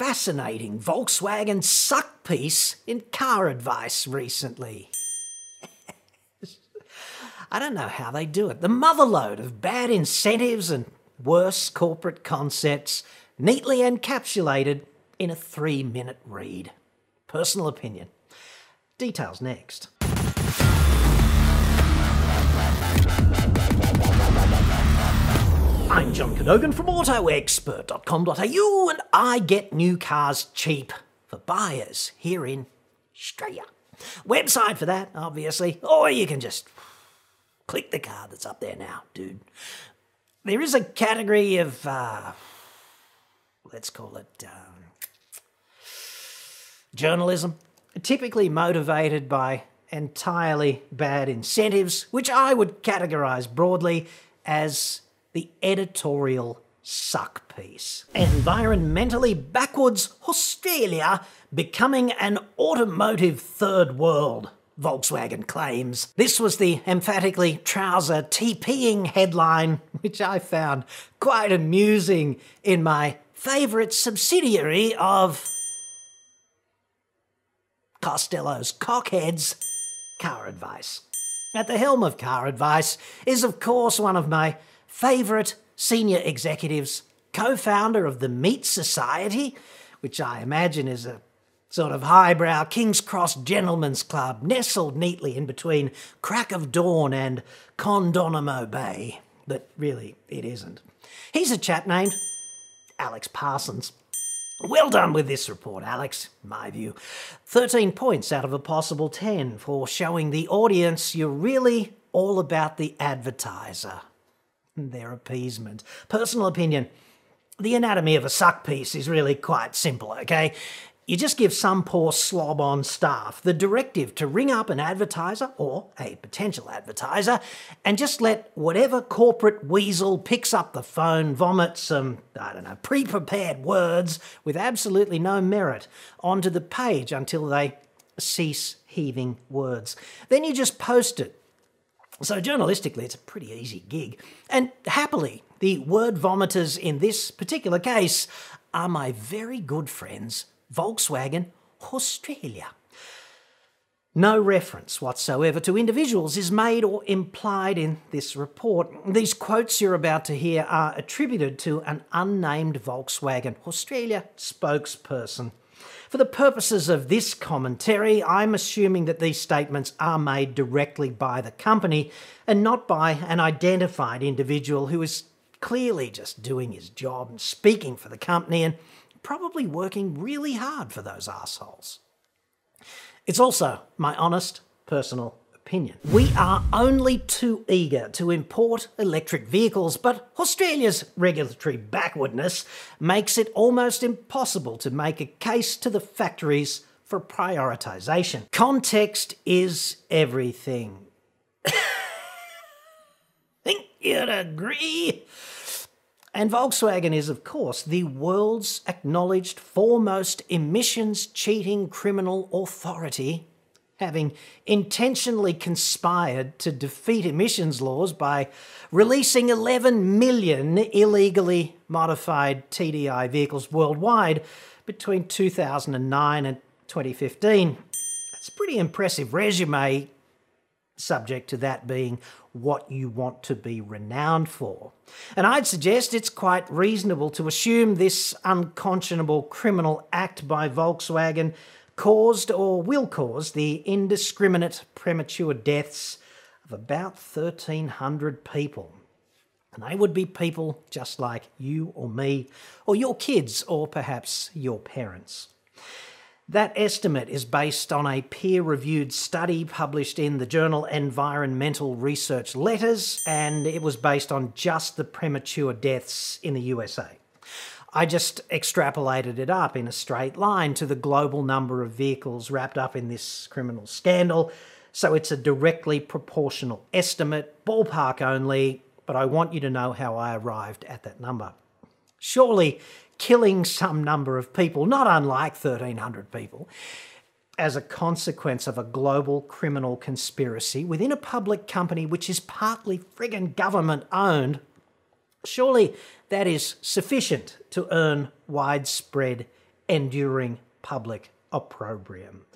fascinating Volkswagen suck piece in car advice recently. I don't know how they do it. The motherload of bad incentives and worse corporate concepts neatly encapsulated in a three minute read. Personal opinion. Details next. I'm John Cadogan from AutoExpert.com.au and I get new cars cheap for buyers here in Australia. Website for that, obviously, or you can just click the card that's up there now, dude. There is a category of, uh, let's call it um, journalism, typically motivated by entirely bad incentives, which I would categorize broadly as the editorial suck piece. Environmentally backwards Australia becoming an automotive third world. Volkswagen claims. This was the emphatically trouser TPing headline, which I found quite amusing in my favourite subsidiary of Costello's Cockheads, Car Advice. At the helm of Car Advice is, of course, one of my favourite senior executives, co founder of the Meat Society, which I imagine is a sort of highbrow King's Cross Gentlemen's Club nestled neatly in between Crack of Dawn and Condonamo Bay. But really, it isn't. He's a chap named Alex Parsons. Well done with this report, Alex, my view. 13 points out of a possible 10 for showing the audience you're really all about the advertiser their appeasement. Personal opinion the anatomy of a suck piece is really quite simple, okay? You just give some poor slob on staff the directive to ring up an advertiser or a potential advertiser and just let whatever corporate weasel picks up the phone vomit some, I don't know, pre prepared words with absolutely no merit onto the page until they cease heaving words. Then you just post it so, journalistically, it's a pretty easy gig. And happily, the word vomiters in this particular case are my very good friends, Volkswagen Australia. No reference whatsoever to individuals is made or implied in this report. These quotes you're about to hear are attributed to an unnamed Volkswagen Australia spokesperson. For the purposes of this commentary, I'm assuming that these statements are made directly by the company and not by an identified individual who is clearly just doing his job and speaking for the company and probably working really hard for those assholes. It's also my honest personal opinion. We are only too eager to import electric vehicles, but Australia's regulatory backwardness makes it almost impossible to make a case to the factories for prioritisation. Context is everything. Think you'd agree? And Volkswagen is, of course, the world's acknowledged foremost emissions cheating criminal authority having intentionally conspired to defeat emissions laws by releasing 11 million illegally modified TDI vehicles worldwide between 2009 and 2015. That's a pretty impressive resume, subject to that being what you want to be renowned for. And I'd suggest it's quite reasonable to assume this unconscionable criminal act by Volkswagen caused or will cause the indiscriminate premature deaths of about 1,300 people. And they would be people just like you or me, or your kids, or perhaps your parents. That estimate is based on a peer reviewed study published in the journal Environmental Research Letters, and it was based on just the premature deaths in the USA. I just extrapolated it up in a straight line to the global number of vehicles wrapped up in this criminal scandal. So it's a directly proportional estimate, ballpark only, but I want you to know how I arrived at that number. Surely killing some number of people, not unlike 1,300 people, as a consequence of a global criminal conspiracy within a public company which is partly friggin' government owned Surely that is sufficient to earn widespread enduring public opprobrium.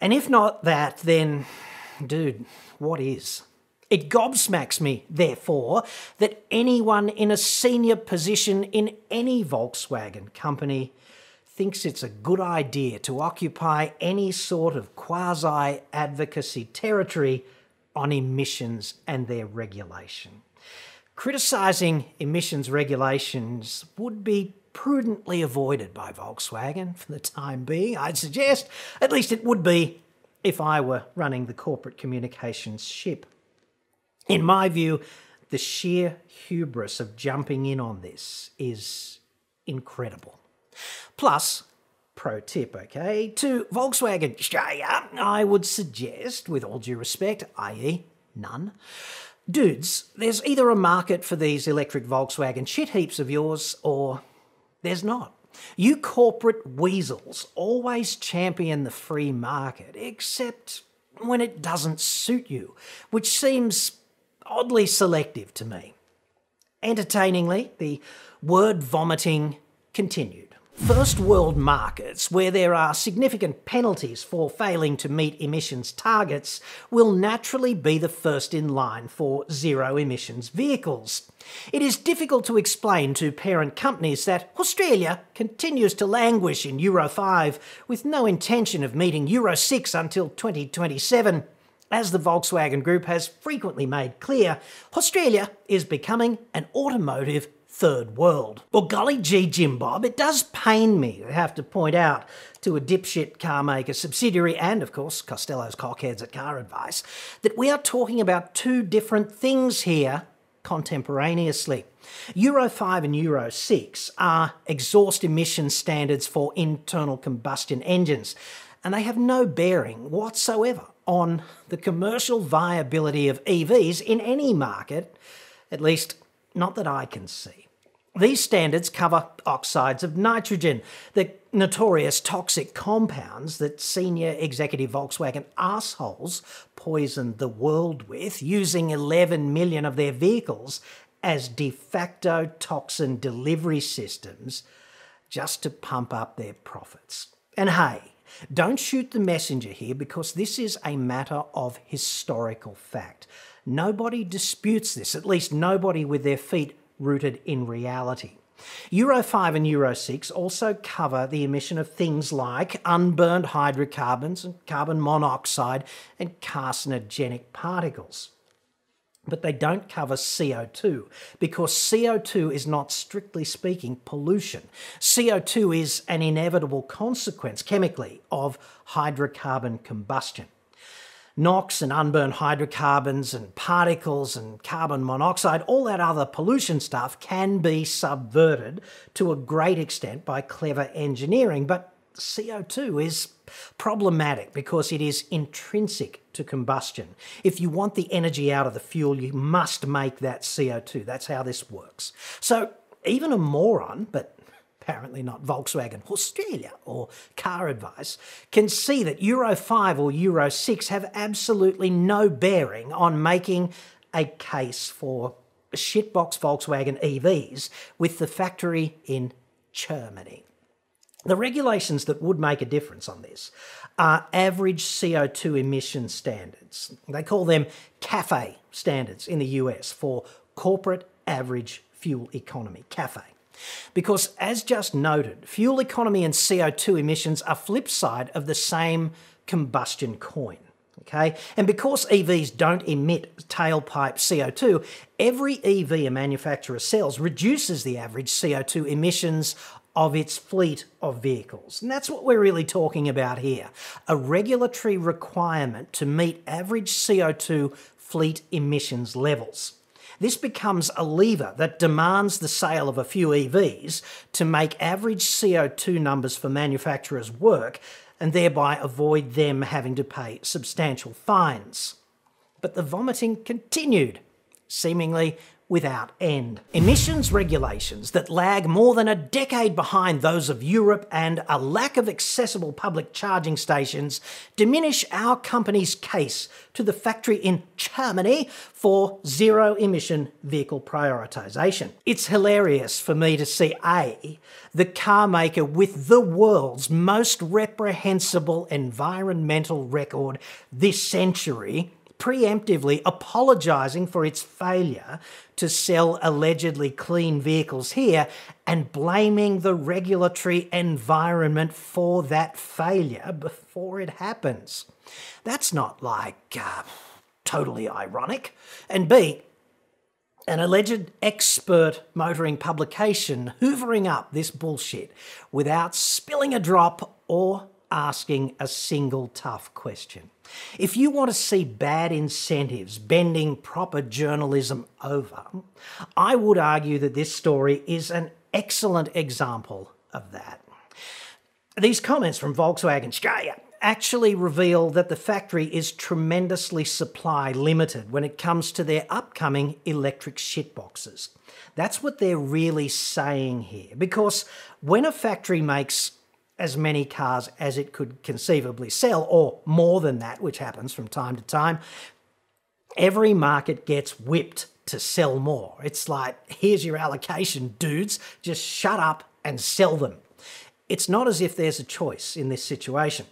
And if not that, then, dude, what is? It gobsmacks me, therefore, that anyone in a senior position in any Volkswagen company thinks it's a good idea to occupy any sort of quasi advocacy territory on emissions and their regulation. Criticising emissions regulations would be prudently avoided by Volkswagen for the time being, I'd suggest. At least it would be if I were running the corporate communications ship. In my view, the sheer hubris of jumping in on this is incredible. Plus, pro tip, okay, to Volkswagen Australia, I would suggest, with all due respect, i.e., none, dudes, there's either a market for these electric Volkswagen shit heaps of yours or there's not. You corporate weasels always champion the free market, except when it doesn't suit you, which seems oddly selective to me. Entertainingly, the word vomiting continued. First world markets, where there are significant penalties for failing to meet emissions targets, will naturally be the first in line for zero emissions vehicles. It is difficult to explain to parent companies that Australia continues to languish in Euro 5 with no intention of meeting Euro 6 until 2027. As the Volkswagen Group has frequently made clear, Australia is becoming an automotive third world. Well, golly gee, Jim Bob, it does pain me to have to point out to a dipshit car maker subsidiary and, of course, Costello's cockheads at Car Advice that we are talking about two different things here contemporaneously. Euro 5 and Euro 6 are exhaust emission standards for internal combustion engines, and they have no bearing whatsoever on the commercial viability of EVs in any market, at least not that I can see. These standards cover oxides of nitrogen, the notorious toxic compounds that senior executive Volkswagen assholes poisoned the world with, using 11 million of their vehicles as de facto toxin delivery systems just to pump up their profits. And hey, don't shoot the messenger here because this is a matter of historical fact. Nobody disputes this, at least nobody with their feet rooted in reality. Euro 5 and Euro 6 also cover the emission of things like unburned hydrocarbons and carbon monoxide and carcinogenic particles. But they don't cover CO2 because CO2 is not strictly speaking pollution. CO2 is an inevitable consequence chemically of hydrocarbon combustion. NOx and unburned hydrocarbons and particles and carbon monoxide, all that other pollution stuff can be subverted to a great extent by clever engineering. But CO2 is problematic because it is intrinsic to combustion. If you want the energy out of the fuel, you must make that CO2. That's how this works. So even a moron, but apparently not Volkswagen Australia or Car Advice, can see that Euro 5 or Euro 6 have absolutely no bearing on making a case for shitbox Volkswagen EVs with the factory in Germany. The regulations that would make a difference on this are average CO2 emission standards. They call them CAFE standards in the US for corporate average fuel economy, CAFE. Because, as just noted, fuel economy and CO2 emissions are flip side of the same combustion coin. Okay? And because EVs don't emit tailpipe CO2, every EV a manufacturer sells reduces the average CO2 emissions of its fleet of vehicles. And that's what we're really talking about here a regulatory requirement to meet average CO2 fleet emissions levels. This becomes a lever that demands the sale of a few EVs to make average CO2 numbers for manufacturers work and thereby avoid them having to pay substantial fines. But the vomiting continued, seemingly without end. Emissions regulations that lag more than a decade behind those of Europe and a lack of accessible public charging stations diminish our company's case to the factory in Germany for zero emission vehicle prioritisation. It's hilarious for me to see A, the car maker with the world's most reprehensible environmental record this century preemptively apologising for its failure to sell allegedly clean vehicles here and blaming the regulatory environment for that failure before it happens. That's not like uh, totally ironic. And B, an alleged expert motoring publication hoovering up this bullshit without spilling a drop or asking a single tough question. If you want to see bad incentives bending proper journalism over, I would argue that this story is an excellent example of that. These comments from Volkswagen Australia actually reveal that the factory is tremendously supply limited when it comes to their upcoming electric shitboxes. That's what they're really saying here, because when a factory makes as many cars as it could conceivably sell, or more than that, which happens from time to time, every market gets whipped to sell more. It's like, here's your allocation, dudes, just shut up and sell them. It's not as if there's a choice in this situation.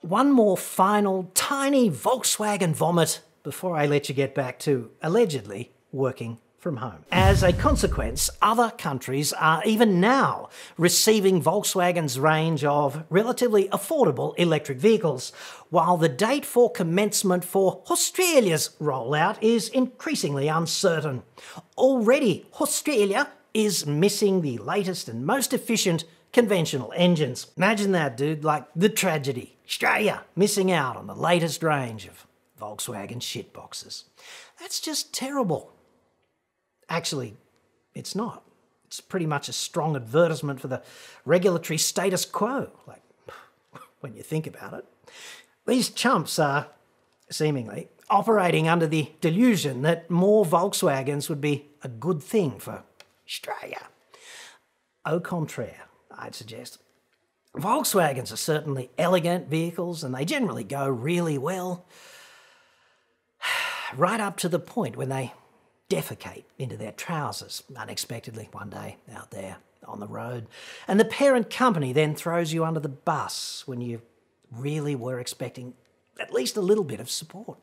One more final tiny Volkswagen vomit before I let you get back to allegedly working from home. As a consequence, other countries are even now receiving Volkswagen's range of relatively affordable electric vehicles, while the date for commencement for Australia's rollout is increasingly uncertain. Already, Australia is missing the latest and most efficient conventional engines. Imagine that, dude, like the tragedy. Australia missing out on the latest range of Volkswagen shitboxes. That's just terrible. Actually, it's not. It's pretty much a strong advertisement for the regulatory status quo, like when you think about it. These chumps are, seemingly, operating under the delusion that more Volkswagens would be a good thing for Australia. Au contraire, I'd suggest. Volkswagens are certainly elegant vehicles and they generally go really well, right up to the point when they defecate into their trousers unexpectedly one day out there on the road. And the parent company then throws you under the bus when you really were expecting at least a little bit of support.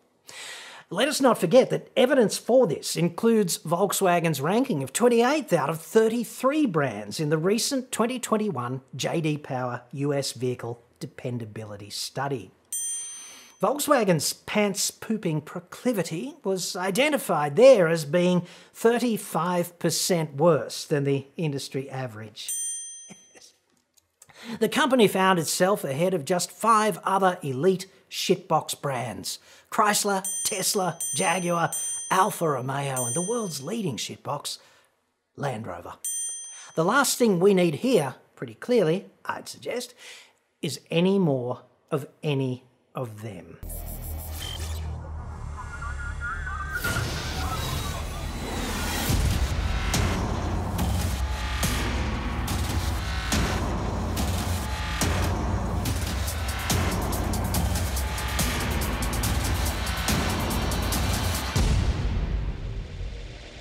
Let us not forget that evidence for this includes Volkswagen's ranking of 28th out of 33 brands in the recent 2021 JD Power US Vehicle Dependability Study. Volkswagen's pants pooping proclivity was identified there as being 35% worse than the industry average. the company found itself ahead of just five other elite shitbox brands Chrysler, Tesla, Jaguar, Alfa Romeo, and the world's leading shitbox, Land Rover. The last thing we need here, pretty clearly, I'd suggest, is any more of any of them.